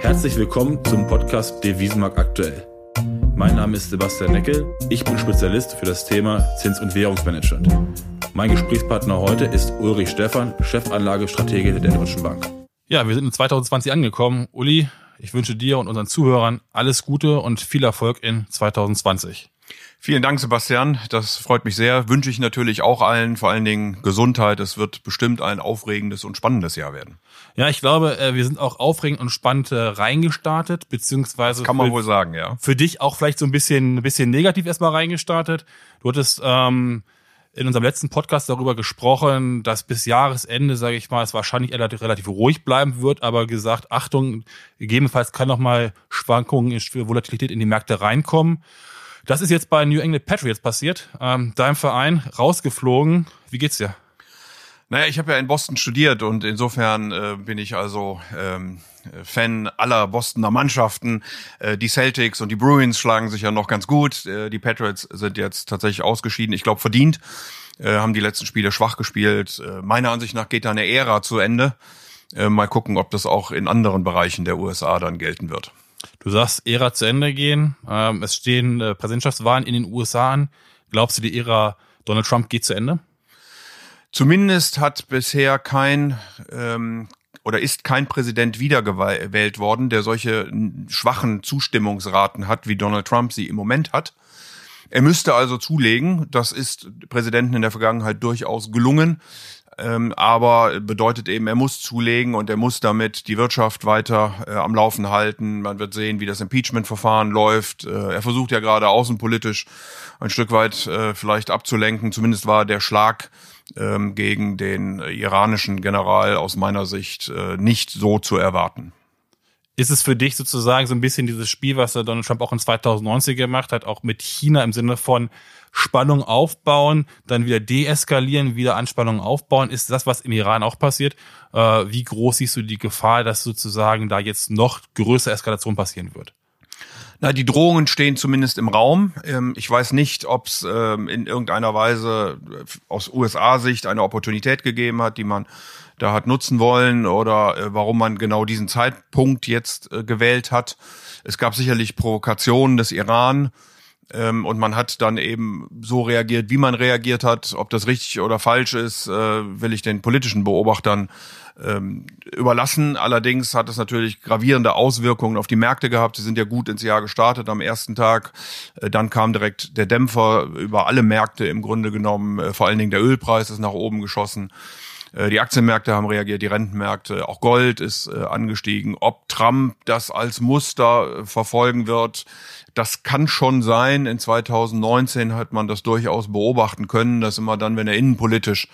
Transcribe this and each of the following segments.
Herzlich willkommen zum Podcast Devisenmarkt aktuell. Mein Name ist Sebastian Neckel, ich bin Spezialist für das Thema Zins- und Währungsmanagement. Mein Gesprächspartner heute ist Ulrich Stephan, Chefanlagestratege der Deutschen Bank. Ja, wir sind in 2020 angekommen. Uli, ich wünsche dir und unseren Zuhörern alles Gute und viel Erfolg in 2020. Vielen Dank, Sebastian. Das freut mich sehr. Wünsche ich natürlich auch allen, vor allen Dingen Gesundheit. Es wird bestimmt ein aufregendes und spannendes Jahr werden. Ja, ich glaube, äh, wir sind auch aufregend und spannend äh, reingestartet, beziehungsweise das kann man für, wohl sagen, ja. Für dich auch vielleicht so ein bisschen, ein bisschen negativ erstmal reingestartet. Du hattest ähm, in unserem letzten Podcast darüber gesprochen, dass bis Jahresende, sage ich mal, es wahrscheinlich relativ ruhig bleiben wird, aber gesagt, Achtung, gegebenenfalls kann noch mal Schwankungen, Volatilität in die Märkte reinkommen. Das ist jetzt bei New England Patriots passiert. Ähm, deinem Verein rausgeflogen. Wie geht's dir? Naja, ich habe ja in Boston studiert und insofern äh, bin ich also ähm, Fan aller Bostoner Mannschaften. Äh, die Celtics und die Bruins schlagen sich ja noch ganz gut. Äh, die Patriots sind jetzt tatsächlich ausgeschieden. Ich glaube verdient. Äh, haben die letzten Spiele schwach gespielt. Äh, meiner Ansicht nach geht da eine Ära zu Ende. Äh, mal gucken, ob das auch in anderen Bereichen der USA dann gelten wird. Du sagst, Ära zu Ende gehen. Ähm, es stehen äh, Präsidentschaftswahlen in den USA an. Glaubst du, die Ära Donald Trump geht zu Ende? Zumindest hat bisher kein ähm, oder ist kein Präsident wiedergewählt worden, der solche schwachen Zustimmungsraten hat, wie Donald Trump sie im Moment hat. Er müsste also zulegen. Das ist Präsidenten in der Vergangenheit durchaus gelungen ähm, aber bedeutet eben, er muss zulegen und er muss damit die Wirtschaft weiter äh, am Laufen halten. Man wird sehen, wie das Impeachment-Verfahren läuft. Äh, er versucht ja gerade außenpolitisch ein Stück weit äh, vielleicht abzulenken. Zumindest war der Schlag ähm, gegen den iranischen General aus meiner Sicht äh, nicht so zu erwarten. Ist es für dich sozusagen so ein bisschen dieses Spiel, was der Donald Trump auch in 2019 gemacht hat, auch mit China im Sinne von Spannung aufbauen, dann wieder deeskalieren, wieder Anspannung aufbauen? Ist das, was im Iran auch passiert? Äh, wie groß siehst du die Gefahr, dass sozusagen da jetzt noch größere Eskalation passieren wird? Na, die Drohungen stehen zumindest im Raum. Ähm, ich weiß nicht, ob es ähm, in irgendeiner Weise aus USA-Sicht eine Opportunität gegeben hat, die man da hat nutzen wollen oder äh, warum man genau diesen Zeitpunkt jetzt äh, gewählt hat. Es gab sicherlich Provokationen des Iran ähm, und man hat dann eben so reagiert, wie man reagiert hat. Ob das richtig oder falsch ist, äh, will ich den politischen Beobachtern ähm, überlassen. Allerdings hat es natürlich gravierende Auswirkungen auf die Märkte gehabt. Sie sind ja gut ins Jahr gestartet am ersten Tag. Äh, dann kam direkt der Dämpfer über alle Märkte im Grunde genommen. Äh, vor allen Dingen der Ölpreis ist nach oben geschossen. Äh, die Aktienmärkte haben reagiert, die Rentenmärkte, auch Gold ist äh, angestiegen. Ob Trump das als Muster äh, verfolgen wird, das kann schon sein. In 2019 hat man das durchaus beobachten können, dass immer dann, wenn er innenpolitisch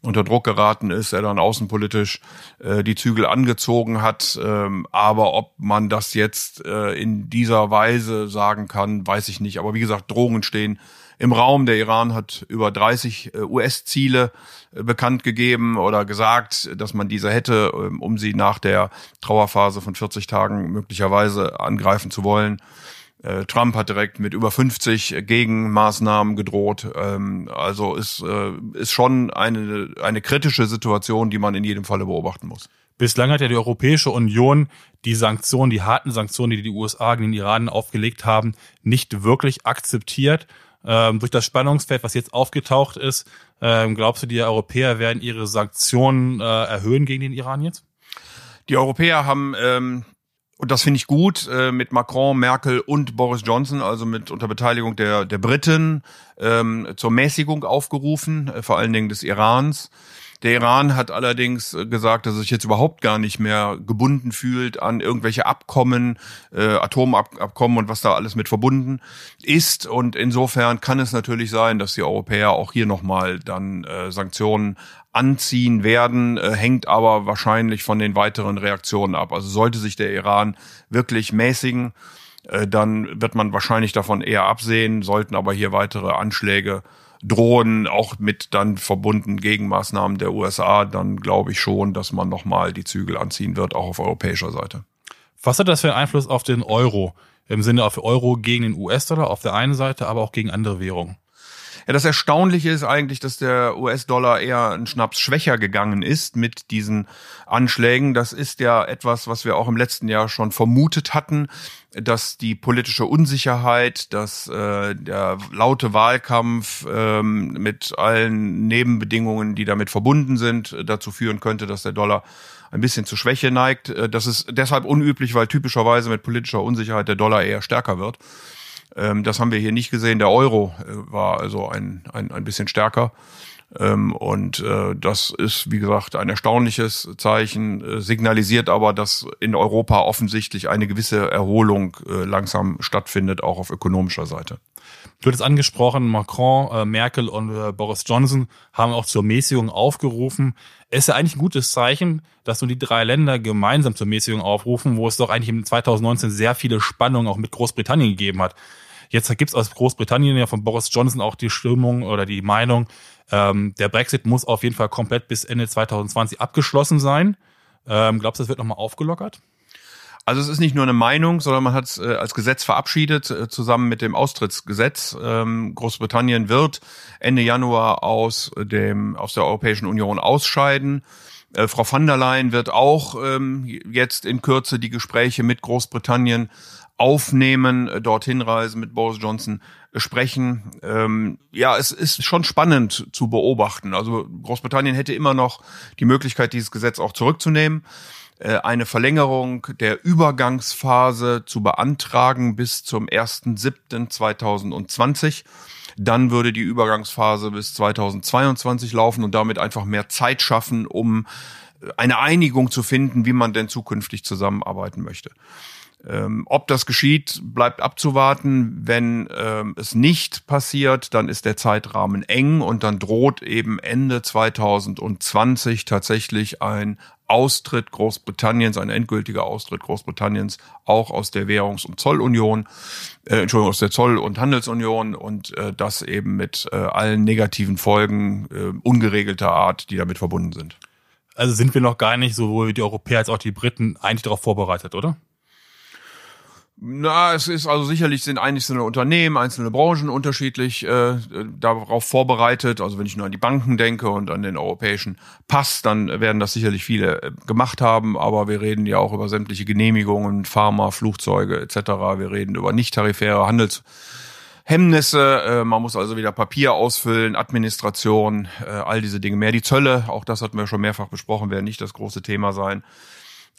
unter Druck geraten ist, er dann außenpolitisch äh, die Zügel angezogen hat. Ähm, aber ob man das jetzt äh, in dieser Weise sagen kann, weiß ich nicht. Aber wie gesagt, Drohungen stehen im Raum. Der Iran hat über 30 äh, US-Ziele äh, bekannt gegeben oder gesagt, dass man diese hätte, ähm, um sie nach der Trauerphase von 40 Tagen möglicherweise angreifen zu wollen. Äh, Trump hat direkt mit über 50 Gegenmaßnahmen gedroht. Ähm, also ist, ist schon eine, eine kritische Situation, die man in jedem Falle beobachten muss. Bislang hat ja die Europäische Union die Sanktionen, die harten Sanktionen, die die USA gegen den Iran aufgelegt haben, nicht wirklich akzeptiert. Ähm, durch das Spannungsfeld, was jetzt aufgetaucht ist, ähm, glaubst du, die Europäer werden ihre Sanktionen äh, erhöhen gegen den Iran jetzt? Die Europäer haben ähm, und das finde ich gut, äh, mit Macron, Merkel und Boris Johnson, also mit unter Beteiligung der, der Briten, ähm, zur Mäßigung aufgerufen, äh, vor allen Dingen des Irans. Der Iran hat allerdings äh, gesagt, dass er sich jetzt überhaupt gar nicht mehr gebunden fühlt an irgendwelche Abkommen, äh, Atomabkommen und was da alles mit verbunden ist. Und insofern kann es natürlich sein, dass die Europäer auch hier nochmal dann äh, Sanktionen anziehen werden, äh, hängt aber wahrscheinlich von den weiteren Reaktionen ab. Also sollte sich der Iran wirklich mäßigen, äh, dann wird man wahrscheinlich davon eher absehen, sollten aber hier weitere Anschläge drohen, auch mit dann verbunden Gegenmaßnahmen der USA, dann glaube ich schon, dass man nochmal die Zügel anziehen wird, auch auf europäischer Seite. Was hat das für einen Einfluss auf den Euro? Im Sinne auf Euro gegen den US-Dollar auf der einen Seite, aber auch gegen andere Währungen? Ja, das Erstaunliche ist eigentlich, dass der US-Dollar eher ein Schnaps schwächer gegangen ist mit diesen Anschlägen. Das ist ja etwas, was wir auch im letzten Jahr schon vermutet hatten, dass die politische Unsicherheit, dass äh, der laute Wahlkampf ähm, mit allen Nebenbedingungen, die damit verbunden sind, dazu führen könnte, dass der Dollar ein bisschen zur Schwäche neigt. Äh, das ist deshalb unüblich, weil typischerweise mit politischer Unsicherheit der Dollar eher stärker wird. Ähm, das haben wir hier nicht gesehen. Der Euro äh, war also ein, ein, ein bisschen stärker. Ähm, und äh, das ist, wie gesagt, ein erstaunliches Zeichen, äh, signalisiert aber, dass in Europa offensichtlich eine gewisse Erholung äh, langsam stattfindet, auch auf ökonomischer Seite. Du hattest angesprochen, Macron, äh, Merkel und äh, Boris Johnson haben auch zur Mäßigung aufgerufen. Es ist ja eigentlich ein gutes Zeichen, dass nun die drei Länder gemeinsam zur Mäßigung aufrufen, wo es doch eigentlich im 2019 sehr viele Spannungen auch mit Großbritannien gegeben hat. Jetzt gibt's aus Großbritannien ja von Boris Johnson auch die Stimmung oder die Meinung, ähm, der Brexit muss auf jeden Fall komplett bis Ende 2020 abgeschlossen sein. Ähm, glaubst du, das wird nochmal aufgelockert? Also es ist nicht nur eine Meinung, sondern man hat es äh, als Gesetz verabschiedet, äh, zusammen mit dem Austrittsgesetz. Ähm, Großbritannien wird Ende Januar aus dem aus der Europäischen Union ausscheiden. Äh, Frau van der Leyen wird auch ähm, jetzt in Kürze die Gespräche mit Großbritannien aufnehmen, äh, dorthin reisen, mit Boris Johnson äh, sprechen. Ähm, ja, es ist schon spannend zu beobachten. Also Großbritannien hätte immer noch die Möglichkeit, dieses Gesetz auch zurückzunehmen äh, eine Verlängerung der Übergangsphase zu beantragen bis zum 1.7.2020. Dann würde die Übergangsphase bis 2022 laufen und damit einfach mehr Zeit schaffen, um eine Einigung zu finden, wie man denn zukünftig zusammenarbeiten möchte. Ähm, ob das geschieht, bleibt abzuwarten. Wenn ähm, es nicht passiert, dann ist der Zeitrahmen eng und dann droht eben Ende 2020 tatsächlich ein Austritt Großbritanniens, ein endgültiger Austritt Großbritanniens auch aus der Währungs- und Zollunion, äh, Entschuldigung, aus der Zoll- und Handelsunion und äh, das eben mit äh, allen negativen Folgen äh, ungeregelter Art, die damit verbunden sind. Also sind wir noch gar nicht, sowohl die Europäer als auch die Briten, eigentlich darauf vorbereitet, oder? Na, es ist also sicherlich sind einzelne Unternehmen, einzelne Branchen unterschiedlich äh, darauf vorbereitet. Also wenn ich nur an die Banken denke und an den europäischen Pass, dann werden das sicherlich viele äh, gemacht haben. Aber wir reden ja auch über sämtliche Genehmigungen, Pharma, Flugzeuge etc. Wir reden über nicht tarifäre Handelshemmnisse. Äh, man muss also wieder Papier ausfüllen, Administration, äh, all diese Dinge mehr. Die Zölle, auch das hatten wir schon mehrfach besprochen, werden nicht das große Thema sein.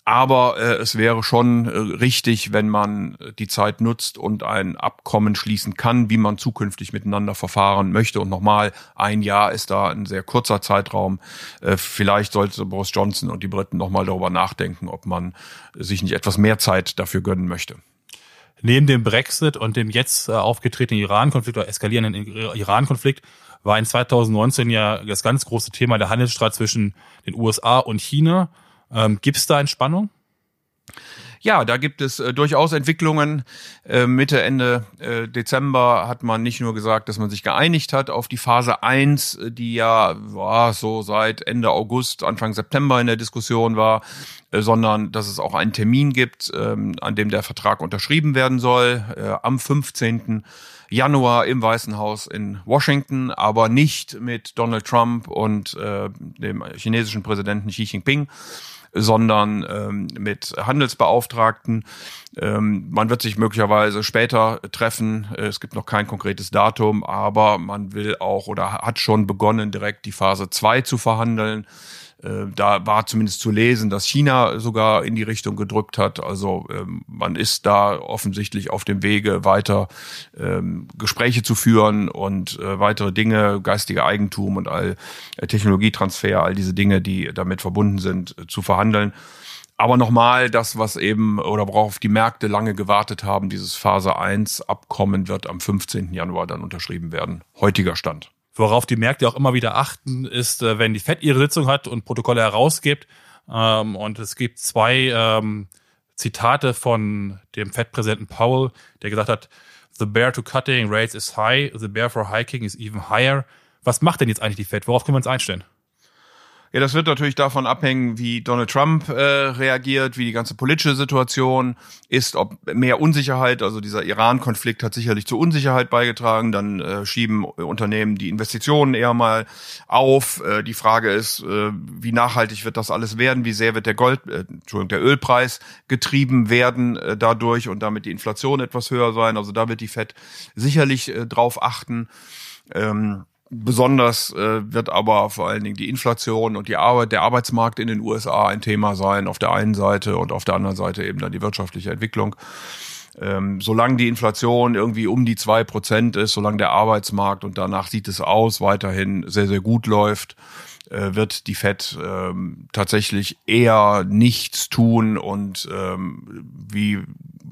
Aber äh, es wäre schon äh, richtig, wenn man die Zeit nutzt und ein Abkommen schließen kann, wie man zukünftig miteinander verfahren möchte. Und nochmal, ein Jahr ist da ein sehr kurzer Zeitraum. Äh, vielleicht sollte Boris Johnson und die Briten nochmal darüber nachdenken, ob man sich nicht etwas mehr Zeit dafür gönnen möchte. Neben dem Brexit und dem jetzt äh, aufgetretenen Iran-Konflikt oder eskalierenden Iran-Konflikt war in 2019 ja das ganz große Thema der Handelsstreit zwischen den USA und China. Ähm, Gibt es da Entspannung? Ja, da gibt es äh, durchaus Entwicklungen. Äh, Mitte, Ende äh, Dezember hat man nicht nur gesagt, dass man sich geeinigt hat auf die Phase 1, äh, die ja war so seit Ende August, Anfang September in der Diskussion war, äh, sondern dass es auch einen Termin gibt, ähm, an dem der Vertrag unterschrieben werden soll, äh, am 15. Januar im Weißen Haus in Washington, aber nicht mit Donald Trump und äh, dem chinesischen Präsidenten Xi Jinping, sondern ähm, mit Handelsbeauftragten. Ähm, man wird sich möglicherweise später treffen. Es gibt noch kein konkretes Datum, aber man will auch oder hat schon begonnen, direkt die Phase 2 zu verhandeln. Äh, da war zumindest zu lesen, dass China sogar in die Richtung gedrückt hat. Also ähm, man ist da offensichtlich auf dem Wege, weiter ähm, Gespräche zu führen und äh, weitere Dinge, geistige Eigentum und all äh, Technologietransfer, all diese Dinge, die damit verbunden sind, zu verhandeln. Aber nochmal, das, was eben oder worauf die Märkte lange gewartet haben, dieses Phase 1 Abkommen wird am 15. Januar dann unterschrieben werden. Heutiger Stand. Worauf die Märkte auch immer wieder achten, ist, äh, wenn die FED ihre Sitzung hat und Protokolle herausgibt. Ähm, und es gibt zwei ähm, Zitate von dem FED-Präsidenten Powell, der gesagt hat, The bear to cutting rates is high, the bear for hiking is even higher. Was macht denn jetzt eigentlich die FED? Worauf können wir uns einstellen? Ja, das wird natürlich davon abhängen, wie Donald Trump äh, reagiert, wie die ganze politische Situation ist, ob mehr Unsicherheit, also dieser Iran-Konflikt hat sicherlich zu Unsicherheit beigetragen, dann äh, schieben Unternehmen die Investitionen eher mal auf. Äh, die Frage ist, äh, wie nachhaltig wird das alles werden, wie sehr wird der Gold, äh, Entschuldigung, der Ölpreis getrieben werden äh, dadurch und damit die Inflation etwas höher sein. Also da wird die Fed sicherlich äh, drauf achten. Ähm, Besonders äh, wird aber vor allen Dingen die Inflation und die Arbeit, der Arbeitsmarkt in den USA ein Thema sein, auf der einen Seite und auf der anderen Seite eben dann die wirtschaftliche Entwicklung. Ähm, solange die Inflation irgendwie um die zwei Prozent ist, solange der Arbeitsmarkt und danach sieht es aus, weiterhin sehr, sehr gut läuft, äh, wird die Fed ähm, tatsächlich eher nichts tun und ähm, wie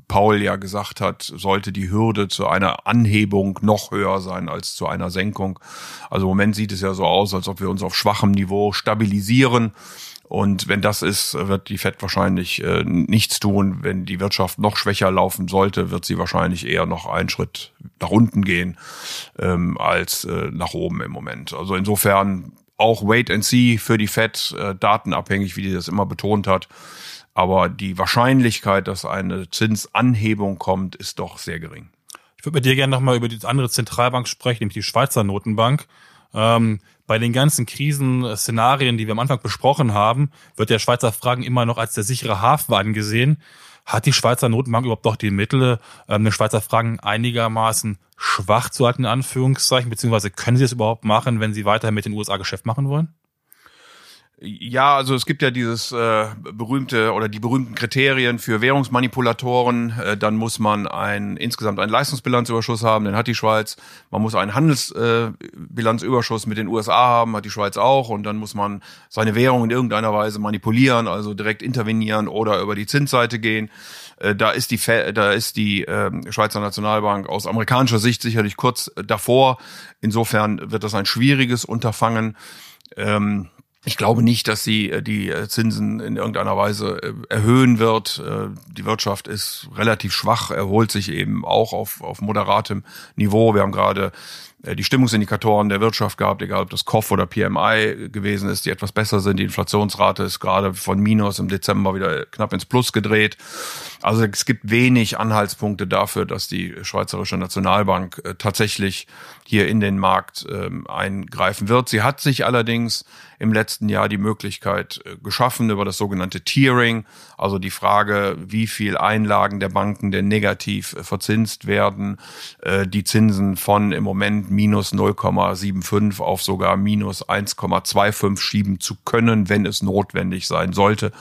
Paul ja gesagt hat, sollte die Hürde zu einer Anhebung noch höher sein als zu einer Senkung. Also im Moment sieht es ja so aus, als ob wir uns auf schwachem Niveau stabilisieren. Und wenn das ist, wird die Fed wahrscheinlich äh, nichts tun. Wenn die Wirtschaft noch schwächer laufen sollte, wird sie wahrscheinlich eher noch einen Schritt nach unten gehen ähm, als äh, nach oben im Moment. Also insofern auch Wait and See für die Fed, äh, datenabhängig, wie die das immer betont hat. Aber die Wahrscheinlichkeit, dass eine Zinsanhebung kommt, ist doch sehr gering. Ich würde mit dir gerne nochmal über die andere Zentralbank sprechen, nämlich die Schweizer Notenbank. Ähm, bei den ganzen Krisenszenarien, die wir am Anfang besprochen haben, wird der Schweizer Fragen immer noch als der sichere Hafen angesehen. Hat die Schweizer Notenbank überhaupt noch die Mittel, ähm, den Schweizer Fragen einigermaßen schwach zu halten, in Anführungszeichen, beziehungsweise können sie es überhaupt machen, wenn sie weiter mit den USA Geschäft machen wollen? Ja, also es gibt ja dieses äh, berühmte oder die berühmten Kriterien für Währungsmanipulatoren. Äh, dann muss man ein insgesamt einen Leistungsbilanzüberschuss haben, den hat die Schweiz. Man muss einen Handelsbilanzüberschuss äh, mit den USA haben, hat die Schweiz auch. Und dann muss man seine Währung in irgendeiner Weise manipulieren, also direkt intervenieren oder über die Zinsseite gehen. Äh, da ist die da ist die äh, Schweizer Nationalbank aus amerikanischer Sicht sicherlich kurz davor. Insofern wird das ein schwieriges Unterfangen. Ähm, ich glaube nicht, dass sie äh, die äh, Zinsen in irgendeiner Weise äh, erhöhen wird. Die Wirtschaft ist relativ schwach, erholt sich eben auch auf, auf moderatem Niveau. Wir haben gerade die Stimmungsindikatoren der Wirtschaft gehabt, egal ob das KOF oder PMI gewesen ist, die etwas besser sind. Die Inflationsrate ist gerade von Minus im Dezember wieder knapp ins Plus gedreht. Also es gibt wenig Anhaltspunkte dafür, dass die Schweizerische Nationalbank äh, tatsächlich hier in den Markt ähm, eingreifen wird. Sie hat sich allerdings im letzten Jahr die Möglichkeit äh, geschaffen über das sogenannte Tiering, also die Frage, wie viel Einlagen der Banken denn negativ verzinst werden, die Zinsen von im Moment minus 0,75 auf sogar minus 1,25 schieben zu können, wenn es notwendig sein sollte.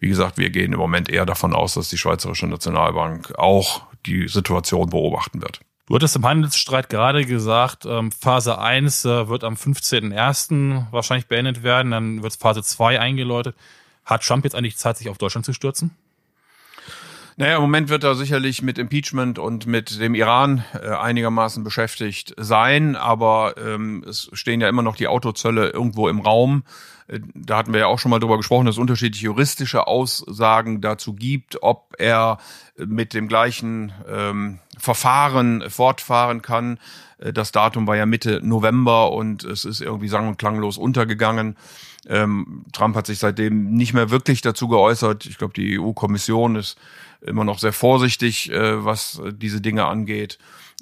Wie gesagt, wir gehen im Moment eher davon aus, dass die Schweizerische Nationalbank auch die Situation beobachten wird. Du hattest im Handelsstreit gerade gesagt, ähm, Phase 1 äh, wird am 15.01. wahrscheinlich beendet werden, dann wird Phase 2 eingeläutet. Hat Trump jetzt eigentlich Zeit, sich auf Deutschland zu stürzen? Naja, im Moment wird er sicherlich mit Impeachment und mit dem Iran äh, einigermaßen beschäftigt sein, aber ähm, es stehen ja immer noch die Autozölle irgendwo im Raum. Äh, da hatten wir ja auch schon mal drüber gesprochen, dass es unterschiedliche juristische Aussagen dazu gibt, ob er mit dem gleichen ähm, Verfahren fortfahren kann. Äh, das Datum war ja Mitte November und es ist irgendwie sang- und klanglos untergegangen. Ähm, Trump hat sich seitdem nicht mehr wirklich dazu geäußert. Ich glaube, die EU-Kommission ist immer noch sehr vorsichtig, äh, was diese Dinge angeht.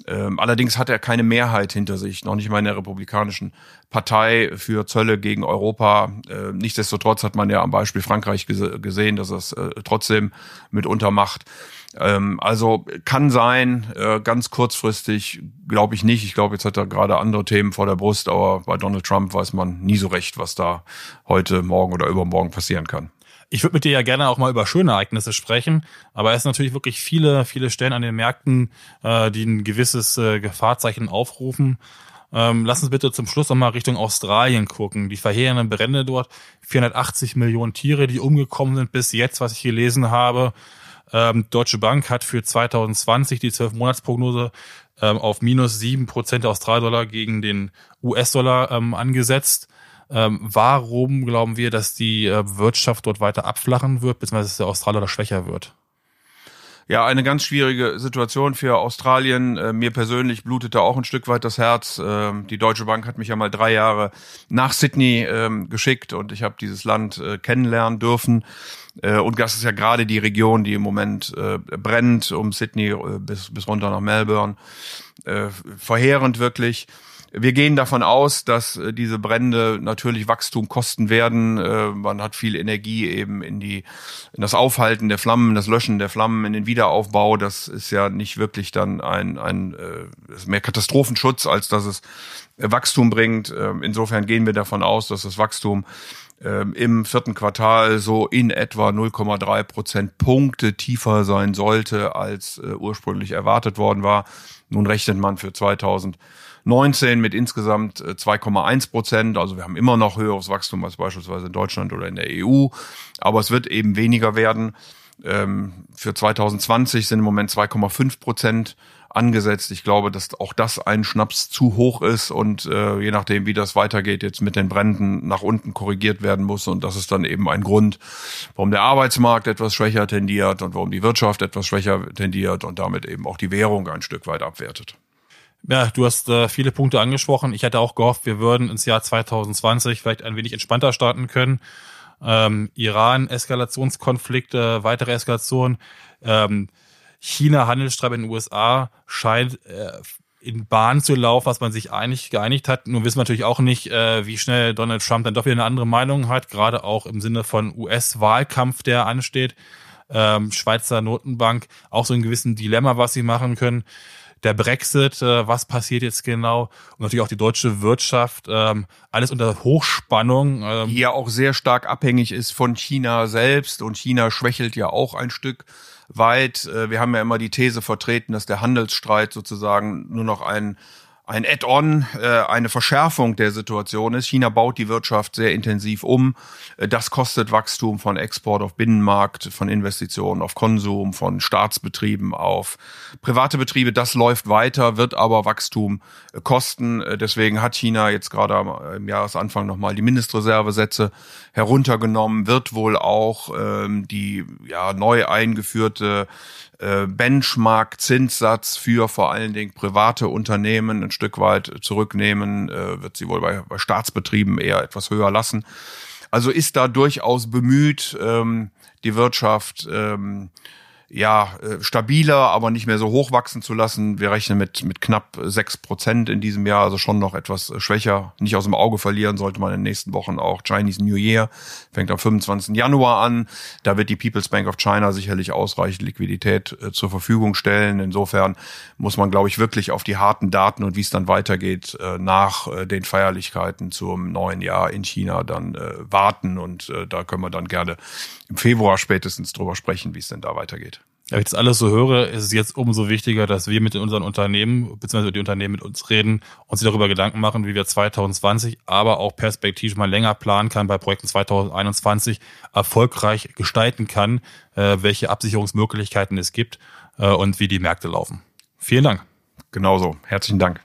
Ähm, allerdings hat er keine Mehrheit hinter sich, noch nicht mal in der Republikanischen Partei für Zölle gegen Europa. Äh, nichtsdestotrotz hat man ja am Beispiel Frankreich gese gesehen, dass er es äh, trotzdem mitunter macht. Ähm, also kann sein, äh, ganz kurzfristig glaube ich nicht. Ich glaube, jetzt hat er gerade andere Themen vor der Brust, aber bei Donald Trump weiß man nie so recht, was da heute, morgen oder übermorgen passieren kann. Ich würde mit dir ja gerne auch mal über schöne Ereignisse sprechen, aber es sind natürlich wirklich viele, viele Stellen an den Märkten, äh, die ein gewisses äh, Gefahrzeichen aufrufen. Ähm, lass uns bitte zum Schluss nochmal Richtung Australien gucken. Die verheerenden Brände dort, 480 Millionen Tiere, die umgekommen sind bis jetzt, was ich gelesen habe. Ähm, Deutsche Bank hat für 2020 die 12-Monats-Prognose ähm, auf minus sieben Prozent der Australdollar gegen den US-Dollar ähm, angesetzt. Ähm, warum glauben wir, dass die äh, Wirtschaft dort weiter abflachen wird, beziehungsweise dass der Australier schwächer wird? Ja, eine ganz schwierige Situation für Australien. Äh, mir persönlich blutete auch ein Stück weit das Herz. Ähm, die Deutsche Bank hat mich ja mal drei Jahre nach Sydney ähm, geschickt und ich habe dieses Land äh, kennenlernen dürfen. Äh, und das ist ja gerade die Region, die im Moment äh, brennt, um Sydney äh, bis, bis runter nach Melbourne. Äh, verheerend wirklich. Wir gehen davon aus, dass äh, diese Brände natürlich Wachstum kosten werden. Äh, man hat viel Energie eben in die in das Aufhalten der Flammen, das Löschen der Flammen, in den Wiederaufbau. Das ist ja nicht wirklich dann ein ein äh, mehr Katastrophenschutz, als dass es Wachstum bringt. Ähm, insofern gehen wir davon aus, dass das Wachstum ähm, im vierten Quartal so in etwa 0,3 Prozentpunkte tiefer sein sollte, als ursprünglich erwartet worden war. Nun rechnet man für 2000 19 mit insgesamt 2,1 äh, Prozent. Also wir haben immer noch höheres Wachstum als beispielsweise in Deutschland oder in der EU. Aber es wird eben weniger werden. Ähm, für 2020 sind im Moment 2,5 Prozent angesetzt. Ich glaube, dass auch das ein Schnaps zu hoch ist und äh, je nachdem, wie das weitergeht, jetzt mit den Bränden nach unten korrigiert werden muss. Und das ist dann eben ein Grund, warum der Arbeitsmarkt etwas schwächer tendiert und warum die Wirtschaft etwas schwächer tendiert und damit eben auch die Währung ein Stück weit abwertet. Ja, du hast äh, viele Punkte angesprochen. Ich hätte auch gehofft, wir würden ins Jahr 2020 vielleicht ein wenig entspannter starten können. Ähm, Iran, Eskalationskonflikte, weitere Eskalation. Ähm, China, Handelsstreit in den USA scheint äh, in Bahn zu laufen, was man sich eigentlich geeinigt hat. Nur wissen wir natürlich auch nicht, äh, wie schnell Donald Trump dann doch wieder eine andere Meinung hat, gerade auch im Sinne von US-Wahlkampf, der ansteht. Ähm, Schweizer Notenbank, auch so ein gewissen Dilemma, was sie machen können der Brexit, äh, was passiert jetzt genau und natürlich auch die deutsche Wirtschaft, ähm, alles unter Hochspannung. Ähm. Die ja auch sehr stark abhängig ist von China selbst und China schwächelt ja auch ein Stück weit. Äh, wir haben ja immer die These vertreten, dass der Handelsstreit sozusagen nur noch ein ein Add-on, äh, eine Verschärfung der Situation ist. China baut die Wirtschaft sehr intensiv um. Äh, das kostet Wachstum von Export auf Binnenmarkt, von Investitionen auf Konsum, von Staatsbetrieben auf private Betriebe. Das läuft weiter, wird aber Wachstum äh, kosten. Äh, deswegen hat China jetzt gerade im Jahresanfang nochmal die Mindestreservesätze heruntergenommen, wird wohl auch ähm, die ja, neu eingeführte äh, Benchmark-Zinssatz für vor allen Dingen private Unternehmen ein Stück weit zurücknehmen, äh, wird sie wohl bei, bei Staatsbetrieben eher etwas höher lassen. Also ist da durchaus bemüht, ähm, die Wirtschaft ähm, ja, äh, stabiler, aber nicht mehr so hoch wachsen zu lassen. Wir rechnen mit, mit knapp sechs Prozent in diesem Jahr, also schon noch etwas äh, schwächer. Nicht aus dem Auge verlieren sollte man in den nächsten Wochen auch Chinese New Year. Fängt am 25. Januar an. Da wird die People's Bank of China sicherlich ausreichend Liquidität äh, zur Verfügung stellen. Insofern muss man, glaube ich, wirklich auf die harten Daten und wie es dann weitergeht äh, nach äh, den Feierlichkeiten zum neuen Jahr in China dann warten. Und da können wir dann gerne im Februar spätestens drüber sprechen, wie es denn da weitergeht. Wenn ich das alles so höre, ist es jetzt umso wichtiger, dass wir mit unseren Unternehmen, beziehungsweise die Unternehmen mit uns reden, uns darüber Gedanken machen, wie wir 2020, aber auch perspektivisch mal länger planen kann, bei Projekten 2021 erfolgreich gestalten kann, äh, welche Absicherungsmöglichkeiten es gibt äh, und wie die Märkte laufen. Vielen Dank. Genauso. Herzlichen Dank.